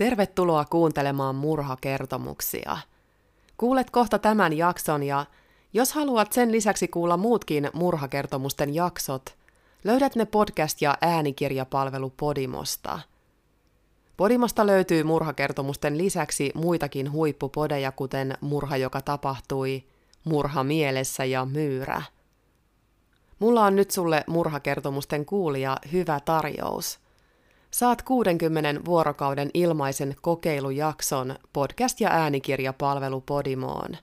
Tervetuloa kuuntelemaan murhakertomuksia. Kuulet kohta tämän jakson ja jos haluat sen lisäksi kuulla muutkin murhakertomusten jaksot, löydät ne podcast- ja äänikirjapalvelu Podimosta. Podimosta löytyy murhakertomusten lisäksi muitakin huippupodeja, kuten Murha, joka tapahtui, Murha mielessä ja Myyrä. Mulla on nyt sulle murhakertomusten kuulija hyvä tarjous – Saat 60 vuorokauden ilmaisen kokeilujakson podcast- ja äänikirjapalvelu Podimoon.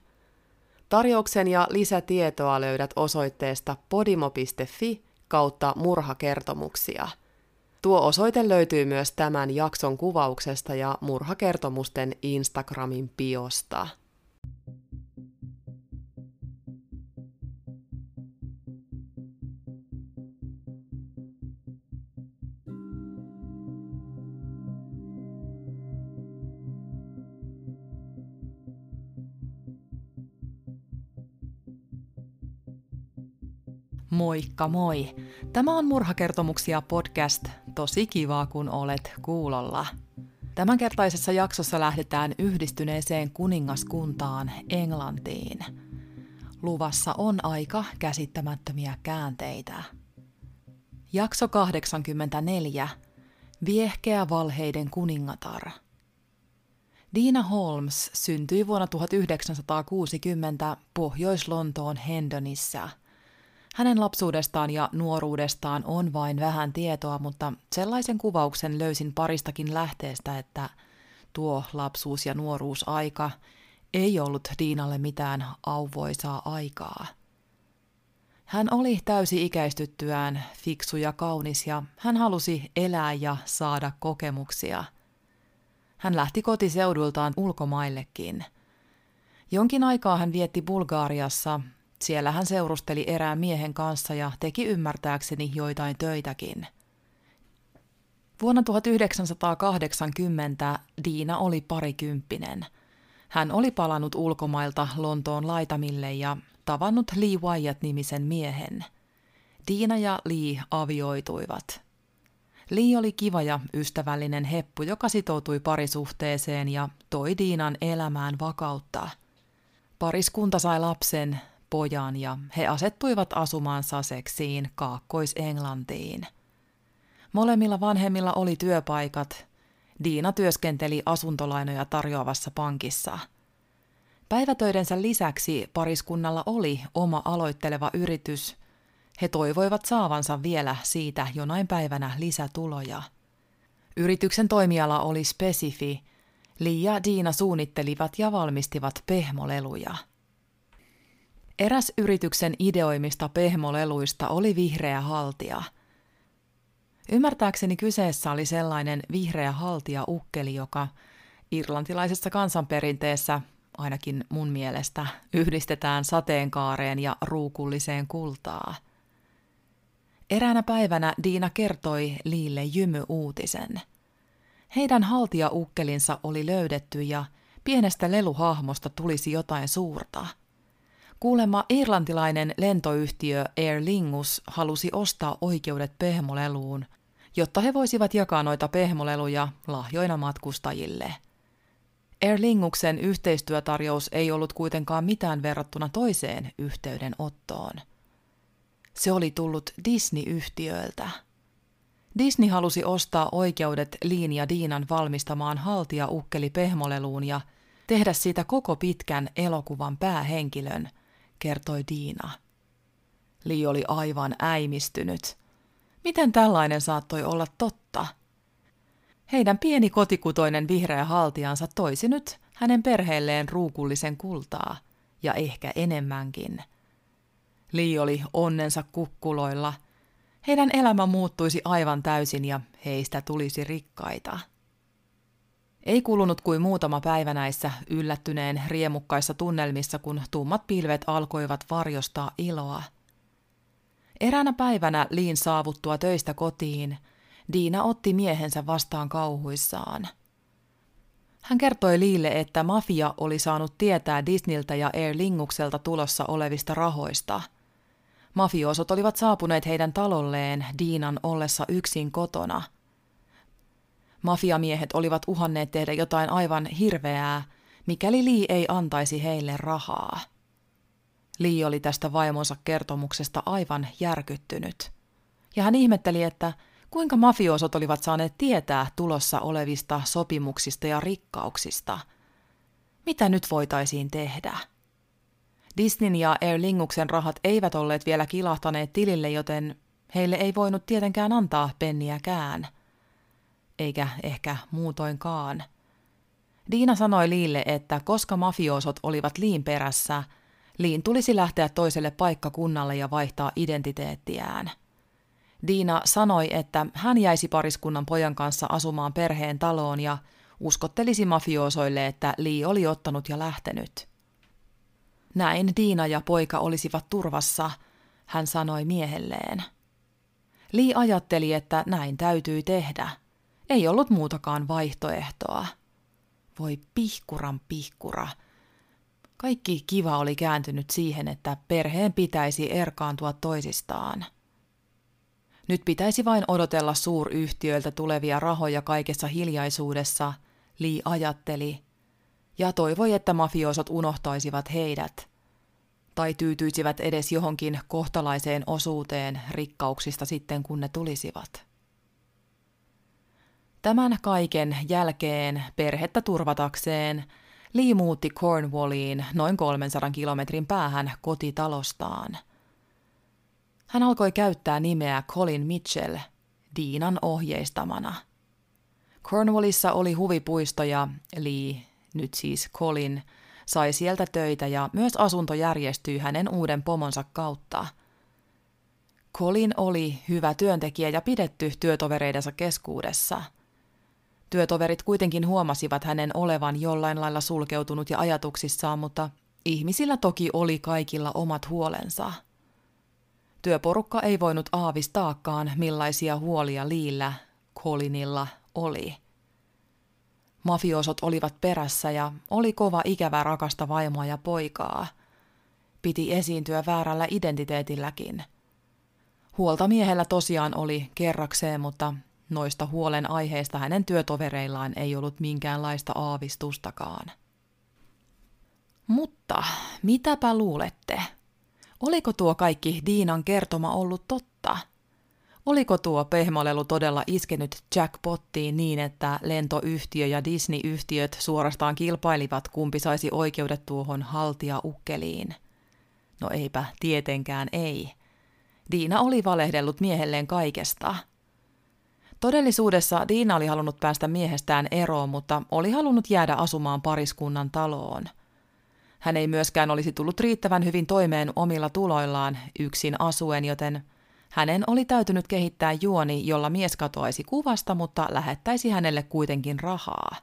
Tarjouksen ja lisätietoa löydät osoitteesta podimo.fi kautta murhakertomuksia. Tuo osoite löytyy myös tämän jakson kuvauksesta ja murhakertomusten Instagramin biosta. Moikka moi! Tämä on Murhakertomuksia podcast. Tosi kivaa, kun olet kuulolla. Tämänkertaisessa jaksossa lähdetään yhdistyneeseen kuningaskuntaan Englantiin. Luvassa on aika käsittämättömiä käänteitä. Jakso 84. Viehkeä valheiden kuningatar. Dina Holmes syntyi vuonna 1960 Pohjois-Lontoon Hendonissa – hänen lapsuudestaan ja nuoruudestaan on vain vähän tietoa, mutta sellaisen kuvauksen löysin paristakin lähteestä, että tuo lapsuus- ja nuoruusaika ei ollut Diinalle mitään auvoisaa aikaa. Hän oli täysi-ikäistyttyään fiksu ja kaunis ja hän halusi elää ja saada kokemuksia. Hän lähti kotiseudultaan ulkomaillekin. Jonkin aikaa hän vietti Bulgaariassa, siellä hän seurusteli erään miehen kanssa ja teki ymmärtääkseni joitain töitäkin. Vuonna 1980 Diina oli parikymppinen. Hän oli palannut ulkomailta Lontoon laitamille ja tavannut Lee Wyatt-nimisen miehen. Diina ja Lee avioituivat. Lee oli kiva ja ystävällinen heppu, joka sitoutui parisuhteeseen ja toi Diinan elämään vakautta. Pariskunta sai lapsen, pojan ja he asettuivat asumaan Saseksiin Kaakkois-Englantiin. Molemmilla vanhemmilla oli työpaikat. Diina työskenteli asuntolainoja tarjoavassa pankissa. Päivätöidensä lisäksi pariskunnalla oli oma aloitteleva yritys. He toivoivat saavansa vielä siitä jonain päivänä lisätuloja. Yrityksen toimiala oli spesifi. Li ja Diina suunnittelivat ja valmistivat pehmoleluja – Eräs yrityksen ideoimista pehmoleluista oli vihreä haltia. Ymmärtääkseni kyseessä oli sellainen vihreä haltia ukkeli, joka irlantilaisessa kansanperinteessä, ainakin mun mielestä, yhdistetään sateenkaareen ja ruukulliseen kultaa. Eräänä päivänä Diina kertoi Liille jymy-uutisen. Heidän haltia-ukkelinsa oli löydetty ja pienestä leluhahmosta tulisi jotain suurta – Kuulemma irlantilainen lentoyhtiö Air Lingus halusi ostaa oikeudet pehmoleluun, jotta he voisivat jakaa noita pehmoleluja lahjoina matkustajille. Air Linguksen yhteistyötarjous ei ollut kuitenkaan mitään verrattuna toiseen yhteydenottoon. Se oli tullut Disney-yhtiöiltä. Disney halusi ostaa oikeudet Liin ja Diinan valmistamaan haltia ukkeli pehmoleluun ja tehdä siitä koko pitkän elokuvan päähenkilön – kertoi Diina. Li oli aivan äimistynyt. Miten tällainen saattoi olla totta? Heidän pieni kotikutoinen vihreä haltiansa toisi nyt hänen perheelleen ruukullisen kultaa, ja ehkä enemmänkin. Li oli onnensa kukkuloilla. Heidän elämä muuttuisi aivan täysin ja heistä tulisi rikkaita. Ei kulunut kuin muutama päivä näissä yllättyneen riemukkaissa tunnelmissa, kun tummat pilvet alkoivat varjostaa iloa. Eräänä päivänä Liin saavuttua töistä kotiin, Diina otti miehensä vastaan kauhuissaan. Hän kertoi Liille, että mafia oli saanut tietää Disneyltä ja Air Lingukselta tulossa olevista rahoista. Mafiosot olivat saapuneet heidän talolleen Diinan ollessa yksin kotona – Mafiamiehet olivat uhanneet tehdä jotain aivan hirveää, mikäli Lee ei antaisi heille rahaa. Lee oli tästä vaimonsa kertomuksesta aivan järkyttynyt. Ja hän ihmetteli, että kuinka mafiosot olivat saaneet tietää tulossa olevista sopimuksista ja rikkauksista. Mitä nyt voitaisiin tehdä? Disneyn ja Air Linguksen rahat eivät olleet vielä kilahtaneet tilille, joten heille ei voinut tietenkään antaa penniäkään. Eikä ehkä muutoinkaan. Diina sanoi Liille, että koska mafiosot olivat Liin perässä, Liin tulisi lähteä toiselle paikkakunnalle ja vaihtaa identiteettiään. Diina sanoi, että hän jäisi pariskunnan pojan kanssa asumaan perheen taloon ja uskottelisi mafioosoille, että Lee oli ottanut ja lähtenyt. Näin Diina ja poika olisivat turvassa, hän sanoi miehelleen. Lee ajatteli, että näin täytyi tehdä. Ei ollut muutakaan vaihtoehtoa. Voi pihkuran pihkura. Kaikki kiva oli kääntynyt siihen, että perheen pitäisi erkaantua toisistaan. Nyt pitäisi vain odotella suuryhtiöiltä tulevia rahoja kaikessa hiljaisuudessa, Lee ajatteli, ja toivoi, että mafiosot unohtaisivat heidät, tai tyytyisivät edes johonkin kohtalaiseen osuuteen rikkauksista sitten, kun ne tulisivat. Tämän kaiken jälkeen perhettä turvatakseen Lee muutti Cornwalliin noin 300 kilometrin päähän kotitalostaan. Hän alkoi käyttää nimeä Colin Mitchell Diinan ohjeistamana. Cornwallissa oli huvipuisto ja Lee, nyt siis Colin, sai sieltä töitä ja myös asunto järjestyi hänen uuden pomonsa kautta. Colin oli hyvä työntekijä ja pidetty työtovereidensa keskuudessa – Työtoverit kuitenkin huomasivat hänen olevan jollain lailla sulkeutunut ja ajatuksissaan, mutta ihmisillä toki oli kaikilla omat huolensa. Työporukka ei voinut aavistaakaan, millaisia huolia Liillä, Colinilla oli. Mafiosot olivat perässä ja oli kova ikävä rakasta vaimoa ja poikaa. Piti esiintyä väärällä identiteetilläkin. Huolta miehellä tosiaan oli kerrakseen, mutta Noista huolen aiheista hänen työtovereillaan ei ollut minkäänlaista aavistustakaan. Mutta mitäpä luulette? Oliko tuo kaikki Diinan kertoma ollut totta? Oliko tuo pehmolelu todella iskenyt jackpottiin niin, että lentoyhtiö ja Disney-yhtiöt suorastaan kilpailivat, kumpi saisi oikeudet tuohon haltija-ukkeliin? No eipä tietenkään ei. Diina oli valehdellut miehelleen kaikesta – Todellisuudessa Diina oli halunnut päästä miehestään eroon, mutta oli halunnut jäädä asumaan pariskunnan taloon. Hän ei myöskään olisi tullut riittävän hyvin toimeen omilla tuloillaan yksin asuen, joten hänen oli täytynyt kehittää juoni, jolla mies katoaisi kuvasta, mutta lähettäisi hänelle kuitenkin rahaa.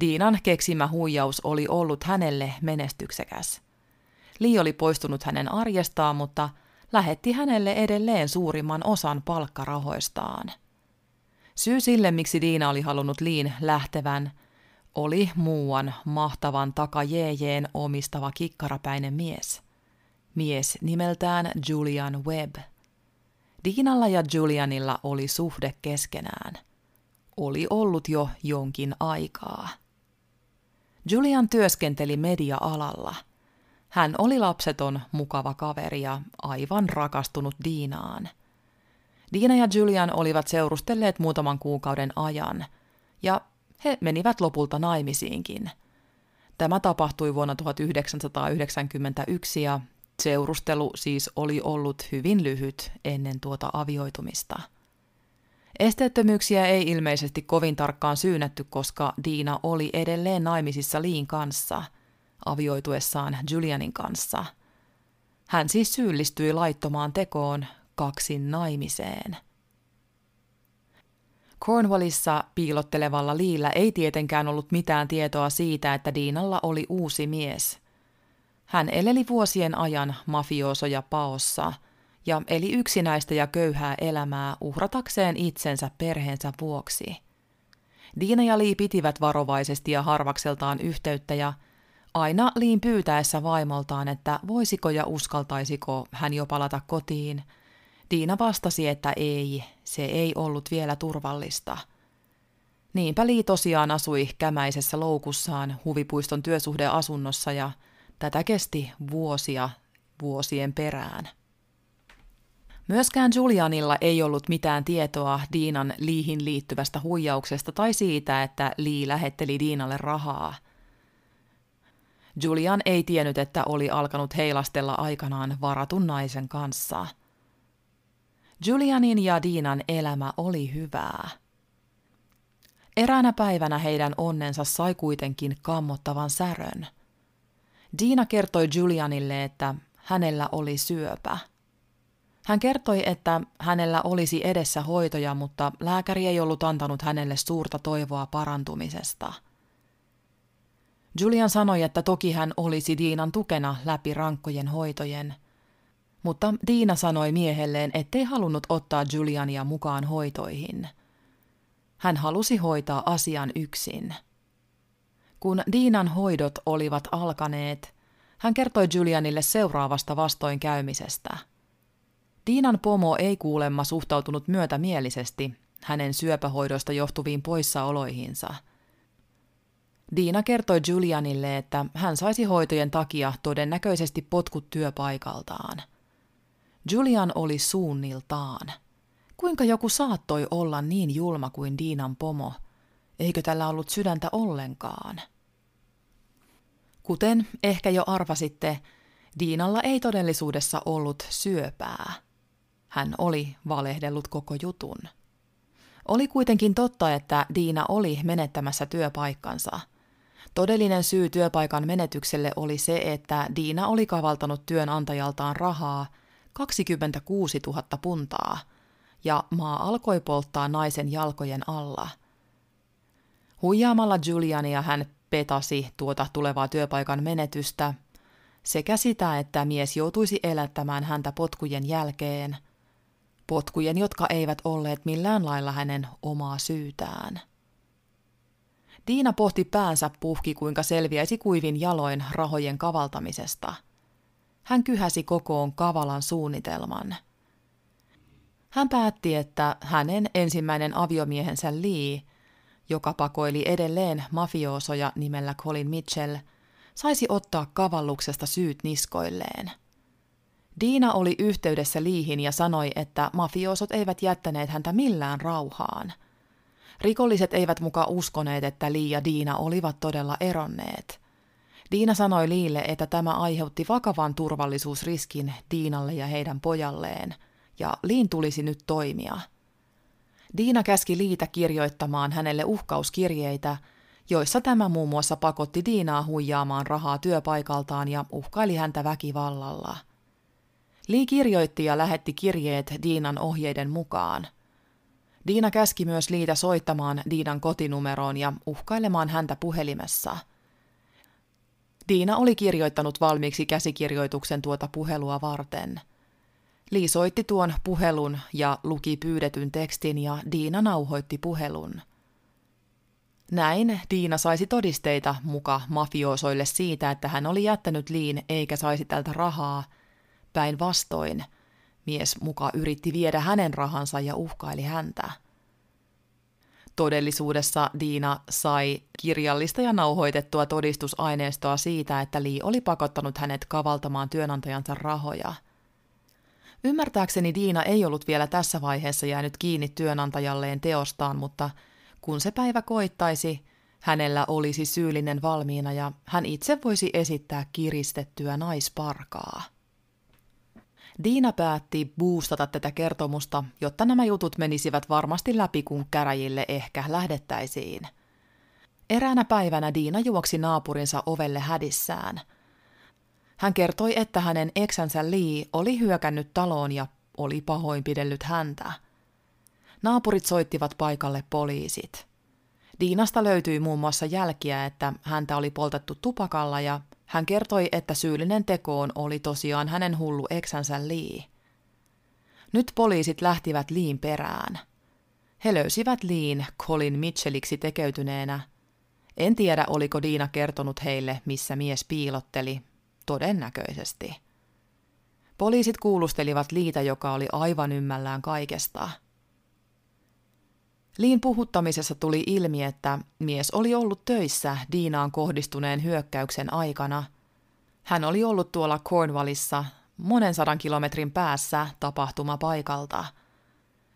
Diinan keksimä huijaus oli ollut hänelle menestyksekäs. Li oli poistunut hänen arjestaan, mutta lähetti hänelle edelleen suurimman osan palkkarahoistaan. Syy sille, miksi Diina oli halunnut Liin lähtevän, oli muuan mahtavan takajeejeen omistava kikkarapäinen mies. Mies nimeltään Julian Webb. Diinalla ja Julianilla oli suhde keskenään. Oli ollut jo jonkin aikaa. Julian työskenteli media-alalla. Hän oli lapseton, mukava kaveri ja aivan rakastunut Diinaan – Diina ja Julian olivat seurustelleet muutaman kuukauden ajan, ja he menivät lopulta naimisiinkin. Tämä tapahtui vuonna 1991 ja seurustelu siis oli ollut hyvin lyhyt ennen tuota avioitumista. Esteettömyyksiä ei ilmeisesti kovin tarkkaan syynätty, koska Diina oli edelleen naimisissa Liin kanssa, avioituessaan Julianin kanssa. Hän siis syyllistyi laittomaan tekoon, kaksin naimiseen. Cornwallissa piilottelevalla Liillä ei tietenkään ollut mitään tietoa siitä, että Diinalla oli uusi mies. Hän eleli vuosien ajan mafioosoja paossa ja eli yksinäistä ja köyhää elämää uhratakseen itsensä perheensä vuoksi. Diina ja Lee pitivät varovaisesti ja harvakseltaan yhteyttä ja aina Liin pyytäessä vaimoltaan, että voisiko ja uskaltaisiko hän jo palata kotiin – Diina vastasi, että ei, se ei ollut vielä turvallista. Niinpä Lee tosiaan asui kämäisessä loukussaan huvipuiston työsuhdeasunnossa ja tätä kesti vuosia vuosien perään. Myöskään Julianilla ei ollut mitään tietoa Diinan Liihin liittyvästä huijauksesta tai siitä, että Lee lähetteli Diinalle rahaa. Julian ei tiennyt, että oli alkanut heilastella aikanaan varatun naisen kanssa. Julianin ja Diinan elämä oli hyvää. Eräänä päivänä heidän onnensa sai kuitenkin kammottavan särön. Diina kertoi Julianille, että hänellä oli syöpä – hän kertoi, että hänellä olisi edessä hoitoja, mutta lääkäri ei ollut antanut hänelle suurta toivoa parantumisesta. Julian sanoi, että toki hän olisi Diinan tukena läpi rankkojen hoitojen, mutta Diina sanoi miehelleen, ettei halunnut ottaa Juliania mukaan hoitoihin. Hän halusi hoitaa asian yksin. Kun Diinan hoidot olivat alkaneet, hän kertoi Julianille seuraavasta vastoinkäymisestä – Tiinan pomo ei kuulemma suhtautunut myötämielisesti hänen syöpähoidosta johtuviin poissaoloihinsa. Diina kertoi Julianille, että hän saisi hoitojen takia todennäköisesti potkut työpaikaltaan. Julian oli suunniltaan. Kuinka joku saattoi olla niin julma kuin Diinan pomo? Eikö tällä ollut sydäntä ollenkaan? Kuten ehkä jo arvasitte, Diinalla ei todellisuudessa ollut syöpää – hän oli valehdellut koko jutun. Oli kuitenkin totta, että Diina oli menettämässä työpaikkansa. Todellinen syy työpaikan menetykselle oli se, että Diina oli kavaltanut työnantajaltaan rahaa 26 000 puntaa, ja maa alkoi polttaa naisen jalkojen alla. Huijaamalla Juliania hän petasi tuota tulevaa työpaikan menetystä sekä sitä, että mies joutuisi elättämään häntä potkujen jälkeen – potkujen, jotka eivät olleet millään lailla hänen omaa syytään. Tiina pohti päänsä puhki, kuinka selviäisi kuivin jaloin rahojen kavaltamisesta. Hän kyhäsi kokoon kavalan suunnitelman. Hän päätti, että hänen ensimmäinen aviomiehensä Lee, joka pakoili edelleen mafioosoja nimellä Colin Mitchell, saisi ottaa kavalluksesta syyt niskoilleen – Diina oli yhteydessä Liihin ja sanoi, että mafioosot eivät jättäneet häntä millään rauhaan. Rikolliset eivät muka uskoneet, että Lee ja Diina olivat todella eronneet. Diina sanoi Liille, että tämä aiheutti vakavan turvallisuusriskin Diinalle ja heidän pojalleen, ja Liin tulisi nyt toimia. Diina käski Liitä kirjoittamaan hänelle uhkauskirjeitä, joissa tämä muun muassa pakotti Diinaa huijaamaan rahaa työpaikaltaan ja uhkaili häntä väkivallalla – Lee kirjoitti ja lähetti kirjeet Diinan ohjeiden mukaan. Diina käski myös Liitä soittamaan Diinan kotinumeroon ja uhkailemaan häntä puhelimessa. Diina oli kirjoittanut valmiiksi käsikirjoituksen tuota puhelua varten. Li soitti tuon puhelun ja luki pyydetyn tekstin ja Diina nauhoitti puhelun. Näin Diina saisi todisteita muka mafioosoille siitä, että hän oli jättänyt Liin eikä saisi tältä rahaa – Päinvastoin, mies muka yritti viedä hänen rahansa ja uhkaili häntä. Todellisuudessa Diina sai kirjallista ja nauhoitettua todistusaineistoa siitä, että Lee oli pakottanut hänet kavaltamaan työnantajansa rahoja. Ymmärtääkseni Diina ei ollut vielä tässä vaiheessa jäänyt kiinni työnantajalleen teostaan, mutta kun se päivä koittaisi, hänellä olisi syyllinen valmiina ja hän itse voisi esittää kiristettyä naisparkaa. Diina päätti boostata tätä kertomusta, jotta nämä jutut menisivät varmasti läpi, kun käräjille ehkä lähdettäisiin. Eräänä päivänä Diina juoksi naapurinsa ovelle hädissään. Hän kertoi, että hänen eksänsä Lee oli hyökännyt taloon ja oli pahoinpidellyt häntä. Naapurit soittivat paikalle poliisit. Diinasta löytyi muun muassa jälkiä, että häntä oli poltettu tupakalla ja hän kertoi, että syyllinen tekoon oli tosiaan hänen hullu eksänsä Lee. Nyt poliisit lähtivät Liin perään. He löysivät Liin Colin Mitchelliksi tekeytyneenä. En tiedä, oliko Diina kertonut heille, missä mies piilotteli. Todennäköisesti. Poliisit kuulustelivat Liitä, joka oli aivan ymmällään kaikesta. Liin puhuttamisessa tuli ilmi, että mies oli ollut töissä Diinaan kohdistuneen hyökkäyksen aikana. Hän oli ollut tuolla Cornwallissa monen sadan kilometrin päässä tapahtumapaikalta.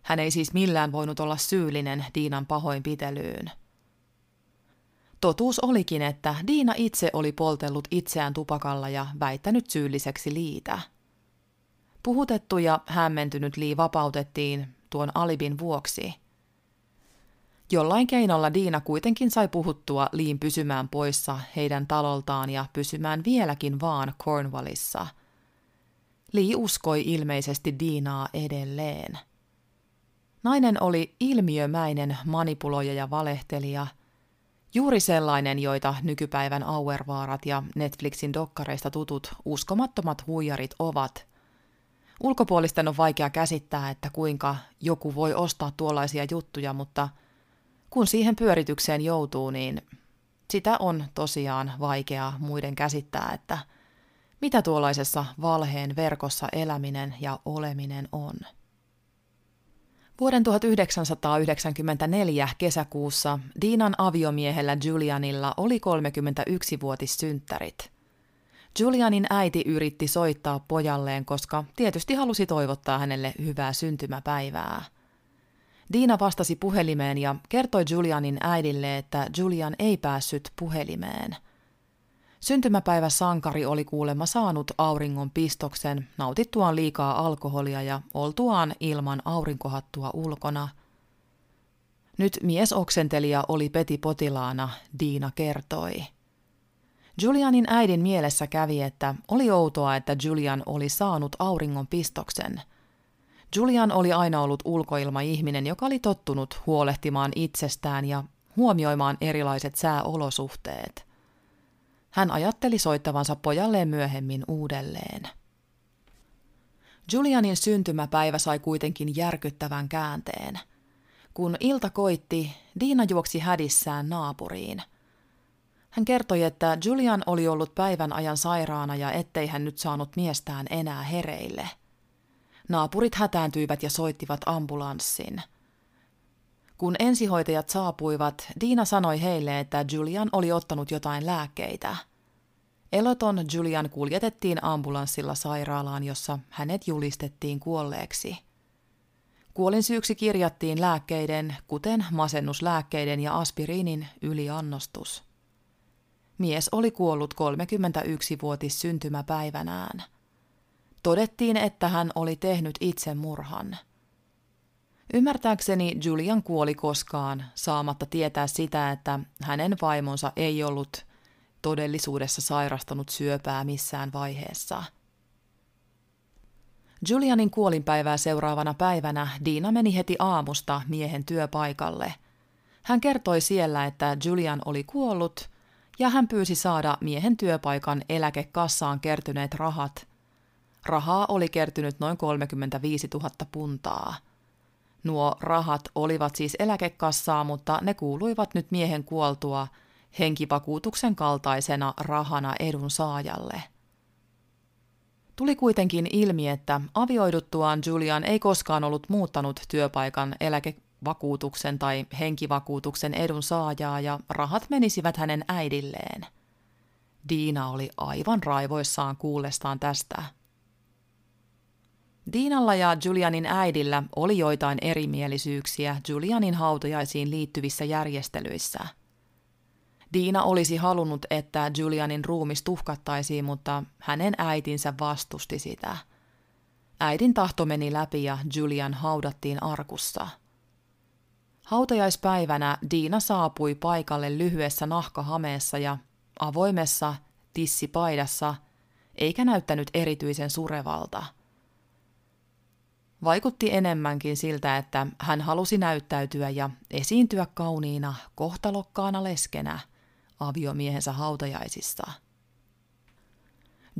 Hän ei siis millään voinut olla syyllinen Diinan pahoinpitelyyn. Totuus olikin, että Diina itse oli poltellut itseään tupakalla ja väittänyt syylliseksi liitä. Puhutettu ja hämmentynyt Lii vapautettiin tuon alibin vuoksi. Jollain keinolla Diina kuitenkin sai puhuttua Liin pysymään poissa heidän taloltaan ja pysymään vieläkin vaan Cornwallissa. Lee uskoi ilmeisesti Diinaa edelleen. Nainen oli ilmiömäinen manipuloija ja valehtelija – Juuri sellainen, joita nykypäivän Auervaarat ja Netflixin dokkareista tutut uskomattomat huijarit ovat. Ulkopuolisten on vaikea käsittää, että kuinka joku voi ostaa tuollaisia juttuja, mutta kun siihen pyöritykseen joutuu, niin sitä on tosiaan vaikea muiden käsittää, että mitä tuollaisessa valheen verkossa eläminen ja oleminen on. Vuoden 1994 kesäkuussa Diinan aviomiehellä Julianilla oli 31-vuotissynttärit. Julianin äiti yritti soittaa pojalleen, koska tietysti halusi toivottaa hänelle hyvää syntymäpäivää. Diina vastasi puhelimeen ja kertoi Julianin äidille, että Julian ei päässyt puhelimeen – Syntymäpäivä sankari oli kuulemma saanut auringon pistoksen nautittuaan liikaa alkoholia ja oltuaan ilman aurinkohattua ulkona. Nyt mies oksentelija oli Peti potilaana, Diina kertoi. Julianin äidin mielessä kävi, että oli outoa, että Julian oli saanut auringon pistoksen. Julian oli aina ollut ulkoilma-ihminen, joka oli tottunut huolehtimaan itsestään ja huomioimaan erilaiset sääolosuhteet – hän ajatteli soittavansa pojalleen myöhemmin uudelleen. Julianin syntymäpäivä sai kuitenkin järkyttävän käänteen. Kun ilta koitti, Diina juoksi hädissään naapuriin. Hän kertoi, että Julian oli ollut päivän ajan sairaana ja ettei hän nyt saanut miestään enää hereille. Naapurit hätääntyivät ja soittivat ambulanssin – kun ensihoitajat saapuivat, Diina sanoi heille, että Julian oli ottanut jotain lääkkeitä. Eloton Julian kuljetettiin ambulanssilla sairaalaan, jossa hänet julistettiin kuolleeksi. Kuolin syyksi kirjattiin lääkkeiden, kuten masennuslääkkeiden ja aspiriinin yliannostus. Mies oli kuollut 31-vuotis syntymäpäivänään. Todettiin, että hän oli tehnyt itsemurhan – Ymmärtääkseni Julian kuoli koskaan saamatta tietää sitä, että hänen vaimonsa ei ollut todellisuudessa sairastanut syöpää missään vaiheessa. Julianin kuolinpäivää seuraavana päivänä Diina meni heti aamusta miehen työpaikalle. Hän kertoi siellä, että Julian oli kuollut ja hän pyysi saada miehen työpaikan eläkekassaan kertyneet rahat. Rahaa oli kertynyt noin 35 000 puntaa – Nuo rahat olivat siis eläkekassaa, mutta ne kuuluivat nyt miehen kuoltua henkivakuutuksen kaltaisena rahana edun saajalle. Tuli kuitenkin ilmi, että avioiduttuaan Julian ei koskaan ollut muuttanut työpaikan eläkevakuutuksen tai henkivakuutuksen edun saajaa ja rahat menisivät hänen äidilleen. Diina oli aivan raivoissaan kuullestaan tästä. Diinalla ja Julianin äidillä oli joitain erimielisyyksiä Julianin hautajaisiin liittyvissä järjestelyissä. Diina olisi halunnut, että Julianin ruumis tuhkattaisiin, mutta hänen äitinsä vastusti sitä. Äidin tahto meni läpi ja Julian haudattiin arkussa. Hautajaispäivänä Diina saapui paikalle lyhyessä nahkahameessa ja avoimessa tissipaidassa, eikä näyttänyt erityisen surevalta – Vaikutti enemmänkin siltä, että hän halusi näyttäytyä ja esiintyä kauniina, kohtalokkaana leskenä aviomiehensä hautajaisissa.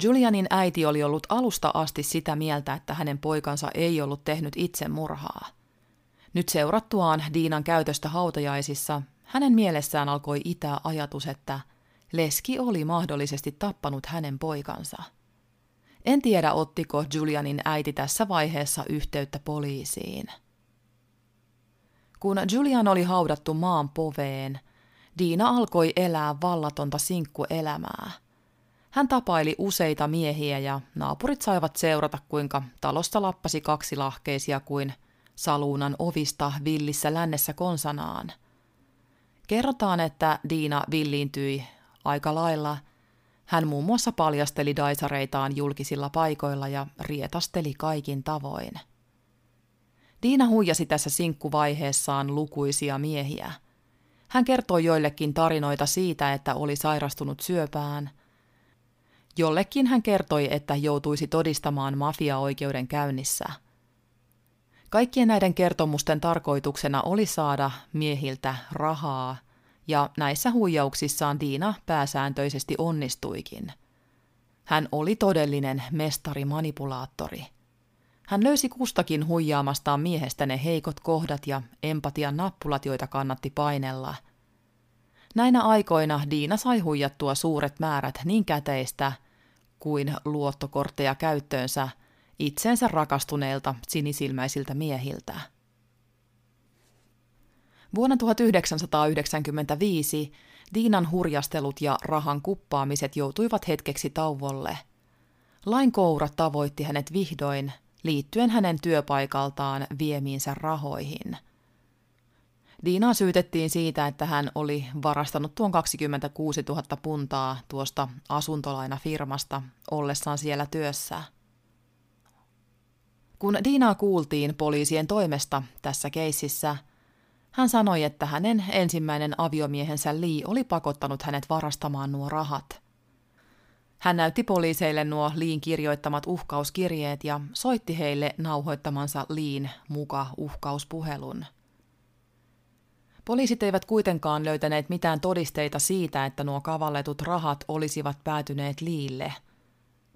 Julianin äiti oli ollut alusta asti sitä mieltä, että hänen poikansa ei ollut tehnyt itsemurhaa. Nyt seurattuaan Diinan käytöstä hautajaisissa, hänen mielessään alkoi itää ajatus, että leski oli mahdollisesti tappanut hänen poikansa – en tiedä, ottiko Julianin äiti tässä vaiheessa yhteyttä poliisiin. Kun Julian oli haudattu maan poveen, Diina alkoi elää vallatonta sinkkuelämää. Hän tapaili useita miehiä ja naapurit saivat seurata, kuinka talosta lappasi kaksi lahkeisia kuin saluunan ovista villissä lännessä konsanaan. Kerrotaan, että Diina villiintyi aika lailla. Hän muun muassa paljasteli daisareitaan julkisilla paikoilla ja rietasteli kaikin tavoin. Diina huijasi tässä sinkkuvaiheessaan lukuisia miehiä. Hän kertoi joillekin tarinoita siitä, että oli sairastunut syöpään. Jollekin hän kertoi, että joutuisi todistamaan mafia-oikeuden käynnissä. Kaikkien näiden kertomusten tarkoituksena oli saada miehiltä rahaa, ja näissä huijauksissaan Diina pääsääntöisesti onnistuikin. Hän oli todellinen mestari-manipulaattori – hän löysi kustakin huijaamastaan miehestä ne heikot kohdat ja empatian nappulat, joita kannatti painella. Näinä aikoina Diina sai huijattua suuret määrät niin käteistä kuin luottokortteja käyttöönsä itseensä rakastuneilta sinisilmäisiltä miehiltä. Vuonna 1995 Diinan hurjastelut ja rahan kuppaamiset joutuivat hetkeksi tauolle. Lain koura tavoitti hänet vihdoin – liittyen hänen työpaikaltaan viemiinsä rahoihin. Diinaa syytettiin siitä, että hän oli varastanut tuon 26 000 puntaa tuosta asuntolainafirmasta ollessaan siellä työssä. Kun Diinaa kuultiin poliisien toimesta tässä keississä, hän sanoi, että hänen ensimmäinen aviomiehensä Lee oli pakottanut hänet varastamaan nuo rahat – hän näytti poliiseille nuo Liin kirjoittamat uhkauskirjeet ja soitti heille nauhoittamansa Liin muka uhkauspuhelun. Poliisit eivät kuitenkaan löytäneet mitään todisteita siitä, että nuo kavalletut rahat olisivat päätyneet Liille.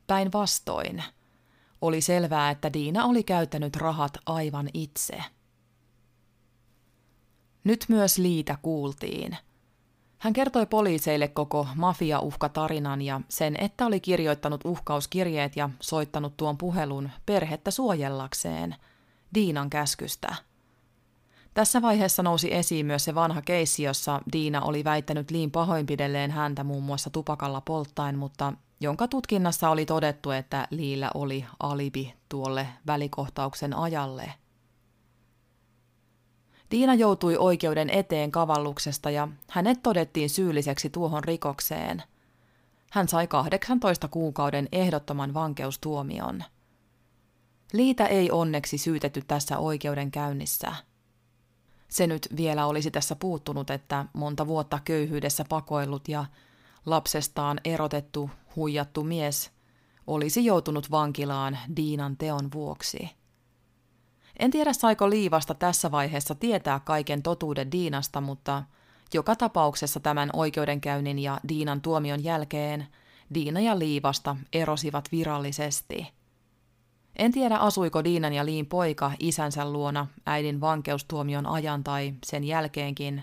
Päinvastoin. Oli selvää, että Diina oli käyttänyt rahat aivan itse. Nyt myös Liitä kuultiin – hän kertoi poliiseille koko mafia-uhkatarinan ja sen, että oli kirjoittanut uhkauskirjeet ja soittanut tuon puhelun perhettä suojellakseen Diinan käskystä. Tässä vaiheessa nousi esiin myös se vanha keissi, jossa Diina oli väittänyt liin pahoinpidelleen häntä muun muassa tupakalla polttaen, mutta jonka tutkinnassa oli todettu, että Liillä oli alibi tuolle välikohtauksen ajalle – Tiina joutui oikeuden eteen kavalluksesta ja hänet todettiin syylliseksi tuohon rikokseen. Hän sai 18 kuukauden ehdottoman vankeustuomion. Liitä ei onneksi syytetty tässä oikeudenkäynnissä. Se nyt vielä olisi tässä puuttunut, että monta vuotta köyhyydessä pakoillut ja lapsestaan erotettu, huijattu mies olisi joutunut vankilaan Diinan teon vuoksi. En tiedä saiko Liivasta tässä vaiheessa tietää kaiken totuuden Diinasta, mutta joka tapauksessa tämän oikeudenkäynnin ja Diinan tuomion jälkeen Diina ja Liivasta erosivat virallisesti. En tiedä asuiko Diinan ja Liin poika isänsä luona äidin vankeustuomion ajan tai sen jälkeenkin.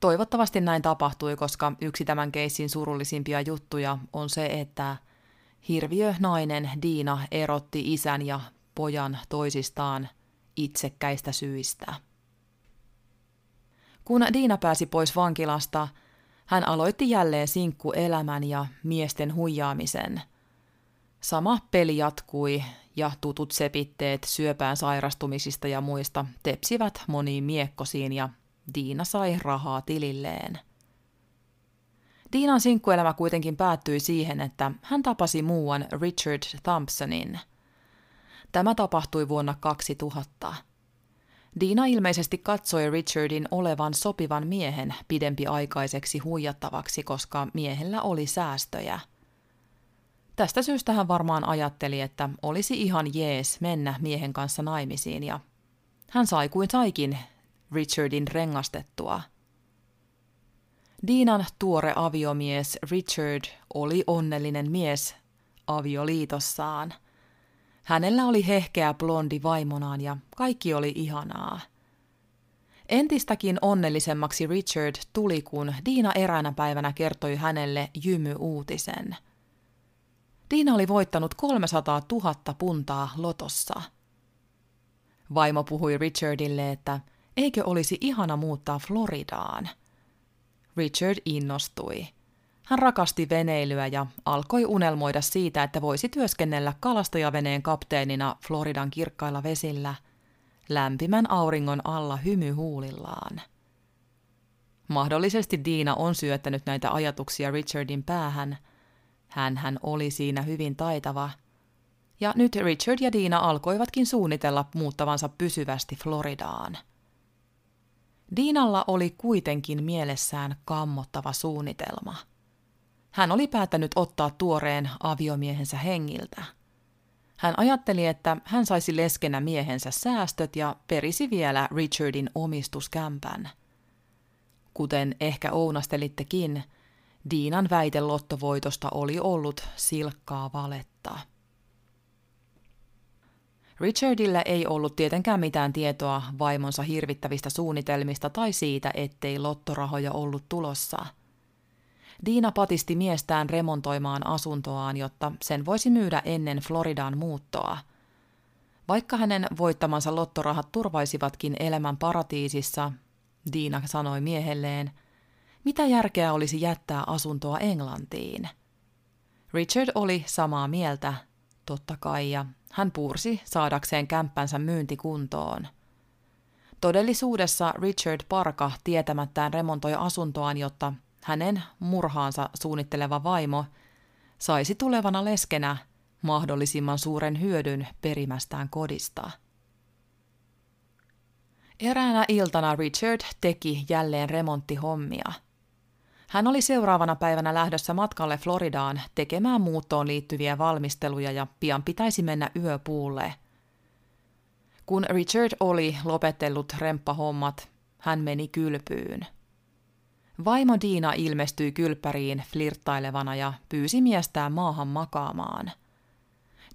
Toivottavasti näin tapahtui, koska yksi tämän keissin surullisimpia juttuja on se, että hirviö nainen Diina erotti isän ja pojan toisistaan itsekkäistä syistä. Kun Diina pääsi pois vankilasta, hän aloitti jälleen sinkkuelämän ja miesten huijaamisen. Sama peli jatkui ja tutut sepitteet syöpään sairastumisista ja muista tepsivät moniin miekkosiin ja Diina sai rahaa tililleen. Diinan sinkkuelämä kuitenkin päättyi siihen, että hän tapasi muuan Richard Thompsonin – Tämä tapahtui vuonna 2000. Diina ilmeisesti katsoi Richardin olevan sopivan miehen pidempiaikaiseksi huijattavaksi, koska miehellä oli säästöjä. Tästä syystä hän varmaan ajatteli, että olisi ihan jees mennä miehen kanssa naimisiin ja hän sai kuin saikin Richardin rengastettua. Diinan tuore aviomies Richard oli onnellinen mies avioliitossaan – Hänellä oli hehkeä blondi vaimonaan ja kaikki oli ihanaa. Entistäkin onnellisemmaksi Richard tuli, kun Diina eräänä päivänä kertoi hänelle jymy-uutisen. Diina oli voittanut 300 000 puntaa lotossa. Vaimo puhui Richardille, että Eikö olisi ihana muuttaa Floridaan? Richard innostui. Hän rakasti veneilyä ja alkoi unelmoida siitä, että voisi työskennellä kalastajaveneen kapteenina Floridan kirkkailla vesillä, lämpimän auringon alla hymyhuulillaan. Mahdollisesti Diina on syöttänyt näitä ajatuksia Richardin päähän. Hän hän oli siinä hyvin taitava. Ja nyt Richard ja Diina alkoivatkin suunnitella muuttavansa pysyvästi Floridaan. Diinalla oli kuitenkin mielessään kammottava suunnitelma. Hän oli päättänyt ottaa tuoreen aviomiehensä hengiltä. Hän ajatteli, että hän saisi leskenä miehensä säästöt ja perisi vielä Richardin omistuskämpän – Kuten ehkä ounastelittekin, Diinan väite lottovoitosta oli ollut silkkaa valetta. Richardille ei ollut tietenkään mitään tietoa vaimonsa hirvittävistä suunnitelmista tai siitä, ettei lottorahoja ollut tulossa. Diina patisti miestään remontoimaan asuntoaan, jotta sen voisi myydä ennen Floridaan muuttoa. Vaikka hänen voittamansa lottorahat turvaisivatkin elämän paratiisissa, Diina sanoi miehelleen, mitä järkeä olisi jättää asuntoa Englantiin. Richard oli samaa mieltä, totta kai, ja hän puursi saadakseen kämppänsä myyntikuntoon. Todellisuudessa Richard Parka tietämättään remontoi asuntoaan, jotta hänen murhaansa suunnitteleva vaimo saisi tulevana leskenä mahdollisimman suuren hyödyn perimästään kodista. Eräänä iltana Richard teki jälleen remonttihommia. Hän oli seuraavana päivänä lähdössä matkalle Floridaan tekemään muuttoon liittyviä valmisteluja ja pian pitäisi mennä yöpuulle. Kun Richard oli lopettellut remppahommat, hän meni kylpyyn. Vaimo Diina ilmestyi kylppäriin flirttailevana ja pyysi miestään maahan makaamaan –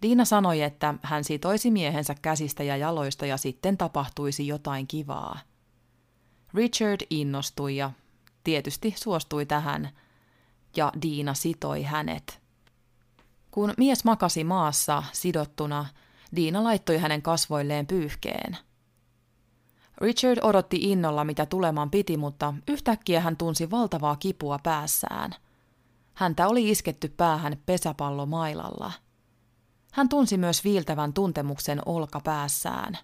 Diina sanoi, että hän sitoisi miehensä käsistä ja jaloista ja sitten tapahtuisi jotain kivaa. Richard innostui ja tietysti suostui tähän, ja Diina sitoi hänet. Kun mies makasi maassa sidottuna, Diina laittoi hänen kasvoilleen pyyhkeen. Richard odotti innolla, mitä tuleman piti, mutta yhtäkkiä hän tunsi valtavaa kipua päässään. Häntä oli isketty päähän pesäpallomailalla – hän tunsi myös viiltävän tuntemuksen olkapäässään.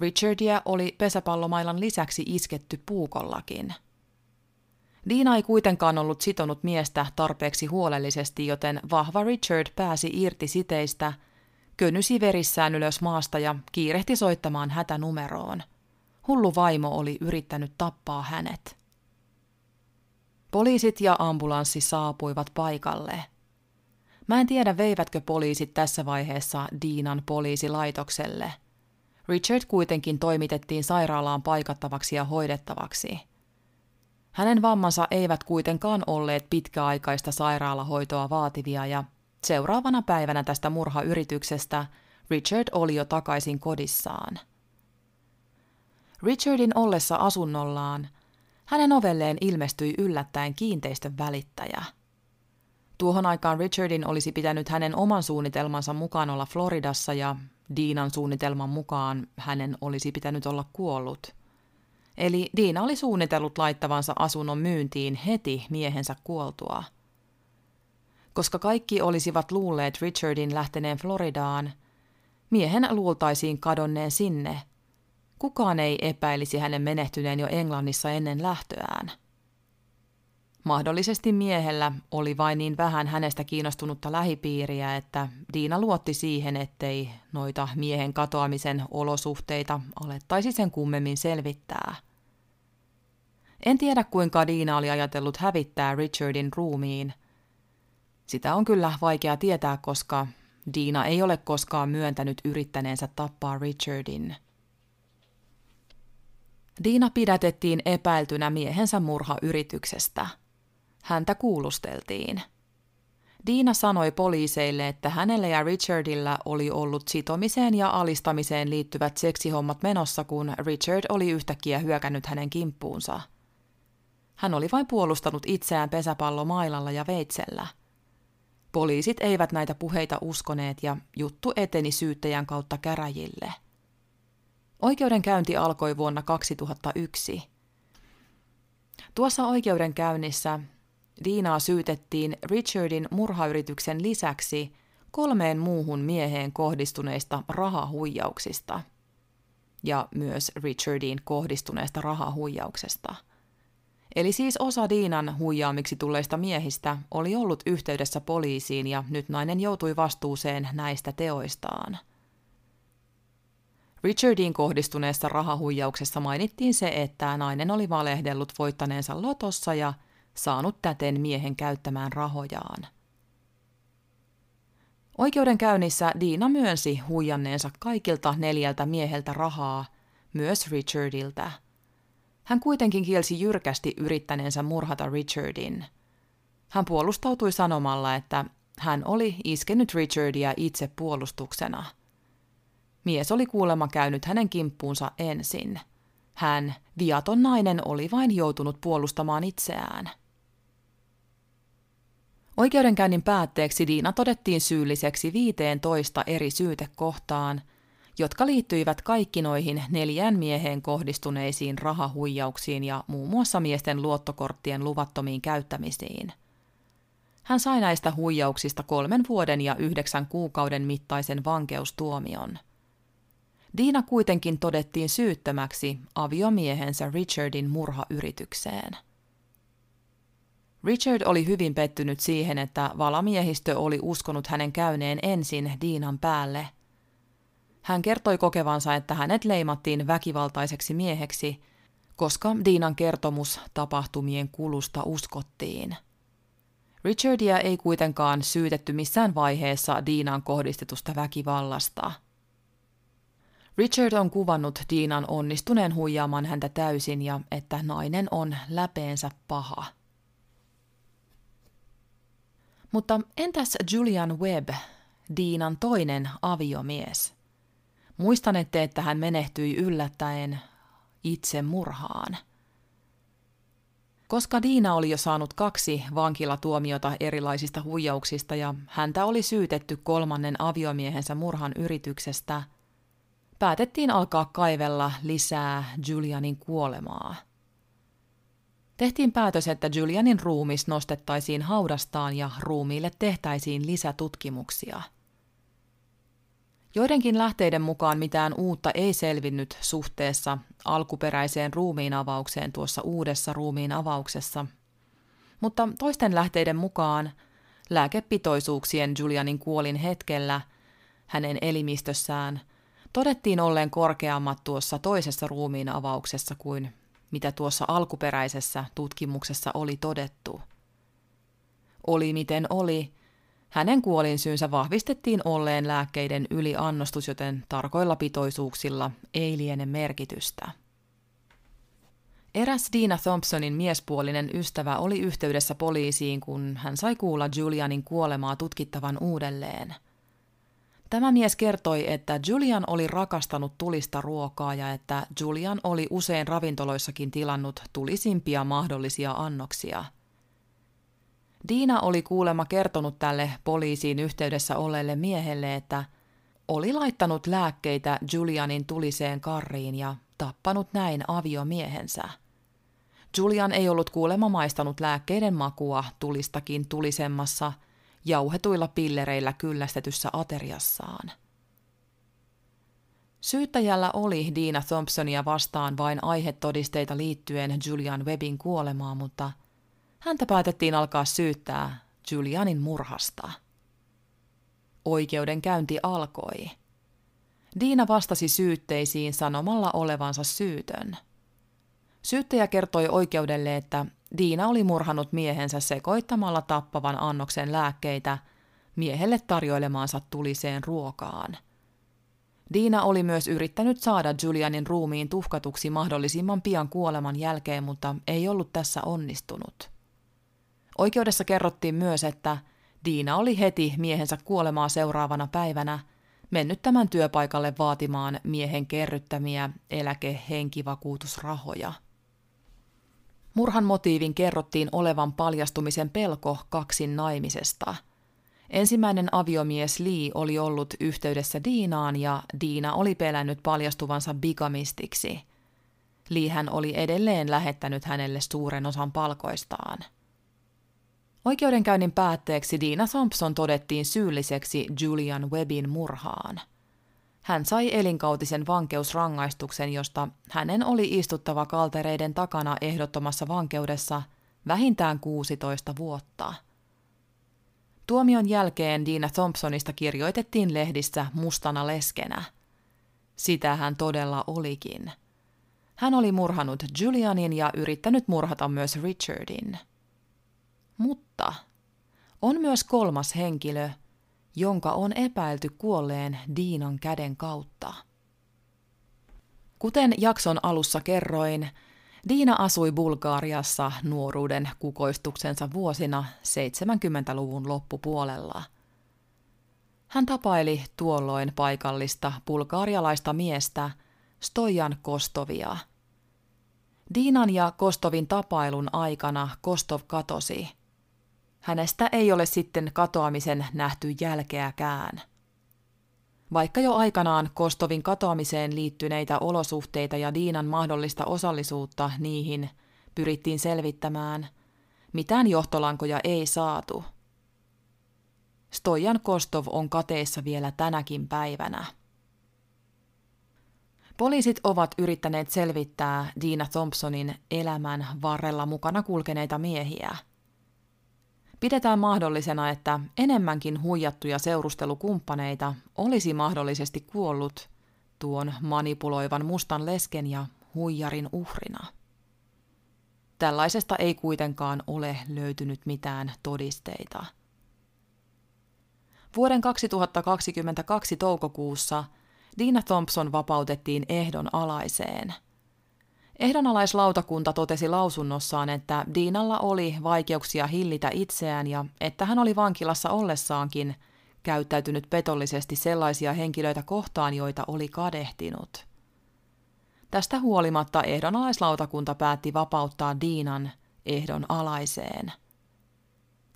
Richardia oli pesäpallomailan lisäksi isketty puukollakin. Diina ei kuitenkaan ollut sitonut miestä tarpeeksi huolellisesti, joten vahva Richard pääsi irti siteistä, könysi verissään ylös maasta ja kiirehti soittamaan hätänumeroon. Hullu vaimo oli yrittänyt tappaa hänet. Poliisit ja ambulanssi saapuivat paikalle – Mä en tiedä, veivätkö poliisit tässä vaiheessa Diinan poliisilaitokselle. Richard kuitenkin toimitettiin sairaalaan paikattavaksi ja hoidettavaksi. Hänen vammansa eivät kuitenkaan olleet pitkäaikaista sairaalahoitoa vaativia ja seuraavana päivänä tästä murhayrityksestä Richard oli jo takaisin kodissaan. Richardin ollessa asunnollaan hänen ovelleen ilmestyi yllättäen kiinteistön välittäjä – Tuohon aikaan Richardin olisi pitänyt hänen oman suunnitelmansa mukaan olla Floridassa ja Diinan suunnitelman mukaan hänen olisi pitänyt olla kuollut. Eli Diina oli suunnitellut laittavansa asunnon myyntiin heti miehensä kuoltua. Koska kaikki olisivat luulleet Richardin lähteneen Floridaan, miehen luultaisiin kadonneen sinne. Kukaan ei epäilisi hänen menehtyneen jo Englannissa ennen lähtöään – Mahdollisesti miehellä oli vain niin vähän hänestä kiinnostunutta lähipiiriä, että Diina luotti siihen, ettei noita miehen katoamisen olosuhteita alettaisi sen kummemmin selvittää. En tiedä kuinka Diina oli ajatellut hävittää Richardin ruumiin. Sitä on kyllä vaikea tietää, koska Diina ei ole koskaan myöntänyt yrittäneensä tappaa Richardin. Diina pidätettiin epäiltynä miehensä murhayrityksestä – Häntä kuulusteltiin. Diina sanoi poliiseille, että hänellä ja Richardilla oli ollut sitomiseen ja alistamiseen liittyvät seksihommat menossa, kun Richard oli yhtäkkiä hyökännyt hänen kimppuunsa. Hän oli vain puolustanut itseään pesäpallomailalla ja veitsellä. Poliisit eivät näitä puheita uskoneet ja juttu eteni syyttäjän kautta käräjille. Oikeudenkäynti alkoi vuonna 2001. Tuossa oikeudenkäynnissä Diinaa syytettiin Richardin murhayrityksen lisäksi kolmeen muuhun mieheen kohdistuneista rahahuijauksista ja myös Richardiin kohdistuneesta rahahuijauksesta. Eli siis osa Diinan huijaamiksi tulleista miehistä oli ollut yhteydessä poliisiin ja nyt nainen joutui vastuuseen näistä teoistaan. Richardiin kohdistuneessa rahahuijauksessa mainittiin se, että nainen oli valehdellut voittaneensa lotossa ja saanut täten miehen käyttämään rahojaan. Oikeudenkäynnissä Diina myönsi huijanneensa kaikilta neljältä mieheltä rahaa, myös Richardilta. Hän kuitenkin kielsi jyrkästi yrittäneensä murhata Richardin. Hän puolustautui sanomalla, että hän oli iskenyt Richardia itse puolustuksena. Mies oli kuulemma käynyt hänen kimppuunsa ensin. Hän, viaton nainen, oli vain joutunut puolustamaan itseään. Oikeudenkäynnin päätteeksi Diina todettiin syylliseksi 15 eri syytekohtaan, jotka liittyivät kaikki noihin neljään mieheen kohdistuneisiin rahahuijauksiin ja muun muassa miesten luottokorttien luvattomiin käyttämisiin. Hän sai näistä huijauksista kolmen vuoden ja yhdeksän kuukauden mittaisen vankeustuomion. Diina kuitenkin todettiin syyttömäksi aviomiehensä Richardin murhayritykseen. Richard oli hyvin pettynyt siihen, että valamiehistö oli uskonut hänen käyneen ensin Diinan päälle. Hän kertoi kokevansa, että hänet leimattiin väkivaltaiseksi mieheksi, koska Diinan kertomus tapahtumien kulusta uskottiin. Richardia ei kuitenkaan syytetty missään vaiheessa Diinan kohdistetusta väkivallasta. Richard on kuvannut Diinan onnistuneen huijaamaan häntä täysin ja että nainen on läpeensä paha. Mutta entäs Julian Webb, Diinan toinen aviomies? Muistanette, että hän menehtyi yllättäen itse murhaan. Koska Diina oli jo saanut kaksi vankilatuomiota erilaisista huijauksista ja häntä oli syytetty kolmannen aviomiehensä murhan yrityksestä, päätettiin alkaa kaivella lisää Julianin kuolemaa – Tehtiin päätös, että Julianin ruumis nostettaisiin haudastaan ja ruumiille tehtäisiin lisätutkimuksia. Joidenkin lähteiden mukaan mitään uutta ei selvinnyt suhteessa alkuperäiseen ruumiin avaukseen tuossa uudessa ruumiin avauksessa, mutta toisten lähteiden mukaan lääkepitoisuuksien Julianin kuolin hetkellä hänen elimistössään todettiin olleen korkeammat tuossa toisessa ruumiin avauksessa kuin mitä tuossa alkuperäisessä tutkimuksessa oli todettu. Oli miten oli, hänen kuolinsyynsä vahvistettiin olleen lääkkeiden yliannostus, joten tarkoilla pitoisuuksilla ei liene merkitystä. Eräs Dina Thompsonin miespuolinen ystävä oli yhteydessä poliisiin, kun hän sai kuulla Julianin kuolemaa tutkittavan uudelleen – Tämä mies kertoi, että Julian oli rakastanut tulista ruokaa ja että Julian oli usein ravintoloissakin tilannut tulisimpia mahdollisia annoksia. Diina oli kuulemma kertonut tälle poliisiin yhteydessä olleelle miehelle, että oli laittanut lääkkeitä Julianin tuliseen karriin ja tappanut näin aviomiehensä. Julian ei ollut kuulemma maistanut lääkkeiden makua tulistakin tulisemmassa – jauhetuilla pillereillä kyllästetyssä ateriassaan. Syyttäjällä oli Dina Thompsonia vastaan vain aihetodisteita liittyen Julian Webbin kuolemaan, mutta häntä päätettiin alkaa syyttää Julianin murhasta. Oikeudenkäynti alkoi. Diina vastasi syytteisiin sanomalla olevansa syytön. Syyttäjä kertoi oikeudelle, että Diina oli murhanut miehensä sekoittamalla tappavan annoksen lääkkeitä miehelle tarjoilemaansa tuliseen ruokaan. Diina oli myös yrittänyt saada Julianin ruumiin tuhkatuksi mahdollisimman pian kuoleman jälkeen, mutta ei ollut tässä onnistunut. Oikeudessa kerrottiin myös, että Diina oli heti miehensä kuolemaa seuraavana päivänä mennyt tämän työpaikalle vaatimaan miehen kerryttämiä eläkehenkivakuutusrahoja – Murhan motiivin kerrottiin olevan paljastumisen pelko kaksin naimisesta. Ensimmäinen aviomies Lee oli ollut yhteydessä Diinaan ja Diina oli pelännyt paljastuvansa bigamistiksi. Lee hän oli edelleen lähettänyt hänelle suuren osan palkoistaan. Oikeudenkäynnin päätteeksi Diina Thompson todettiin syylliseksi Julian Webbin murhaan. Hän sai elinkautisen vankeusrangaistuksen, josta hänen oli istuttava kaltereiden takana ehdottomassa vankeudessa vähintään 16 vuotta – Tuomion jälkeen Dina Thompsonista kirjoitettiin lehdissä mustana leskenä. Sitä hän todella olikin. Hän oli murhanut Julianin ja yrittänyt murhata myös Richardin. Mutta on myös kolmas henkilö, jonka on epäilty kuolleen Diinan käden kautta. Kuten jakson alussa kerroin, Diina asui Bulgaariassa nuoruuden kukoistuksensa vuosina 70-luvun loppupuolella. Hän tapaili tuolloin paikallista bulgaarialaista miestä Stojan Kostovia. Diinan ja Kostovin tapailun aikana Kostov katosi. Hänestä ei ole sitten katoamisen nähty jälkeäkään. Vaikka jo aikanaan Kostovin katoamiseen liittyneitä olosuhteita ja Diinan mahdollista osallisuutta niihin pyrittiin selvittämään, mitään johtolankoja ei saatu. Stojan Kostov on kateessa vielä tänäkin päivänä. Poliisit ovat yrittäneet selvittää Diina Thompsonin elämän varrella mukana kulkeneita miehiä – Pidetään mahdollisena, että enemmänkin huijattuja seurustelukumppaneita olisi mahdollisesti kuollut tuon manipuloivan mustan lesken ja huijarin uhrina. Tällaisesta ei kuitenkaan ole löytynyt mitään todisteita. Vuoden 2022 toukokuussa Dina Thompson vapautettiin ehdon alaiseen – Ehdonalaislautakunta totesi lausunnossaan, että Diinalla oli vaikeuksia hillitä itseään ja että hän oli vankilassa ollessaankin käyttäytynyt petollisesti sellaisia henkilöitä kohtaan, joita oli kadehtinut. Tästä huolimatta ehdonalaislautakunta päätti vapauttaa Diinan ehdon alaiseen.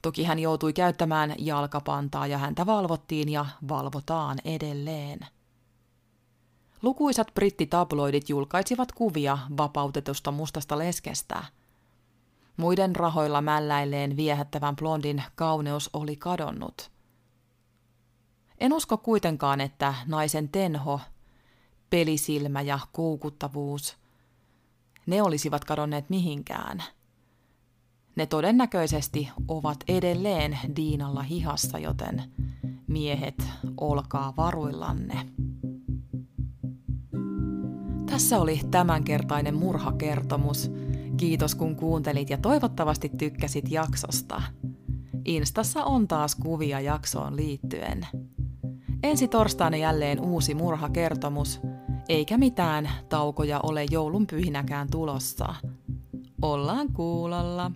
Toki hän joutui käyttämään jalkapantaa ja häntä valvottiin ja valvotaan edelleen. Lukuisat brittitabloidit julkaisivat kuvia vapautetusta mustasta leskestä. Muiden rahoilla mälläilleen viehättävän blondin kauneus oli kadonnut. En usko kuitenkaan, että naisen tenho, pelisilmä ja koukuttavuus, ne olisivat kadonneet mihinkään. Ne todennäköisesti ovat edelleen Diinalla hihassa, joten miehet, olkaa varuillanne. Tässä oli tämänkertainen murhakertomus. Kiitos kun kuuntelit ja toivottavasti tykkäsit jaksosta. Instassa on taas kuvia jaksoon liittyen. Ensi torstaina jälleen uusi murhakertomus, eikä mitään taukoja ole joulun pyhinäkään tulossa. Ollaan kuulolla.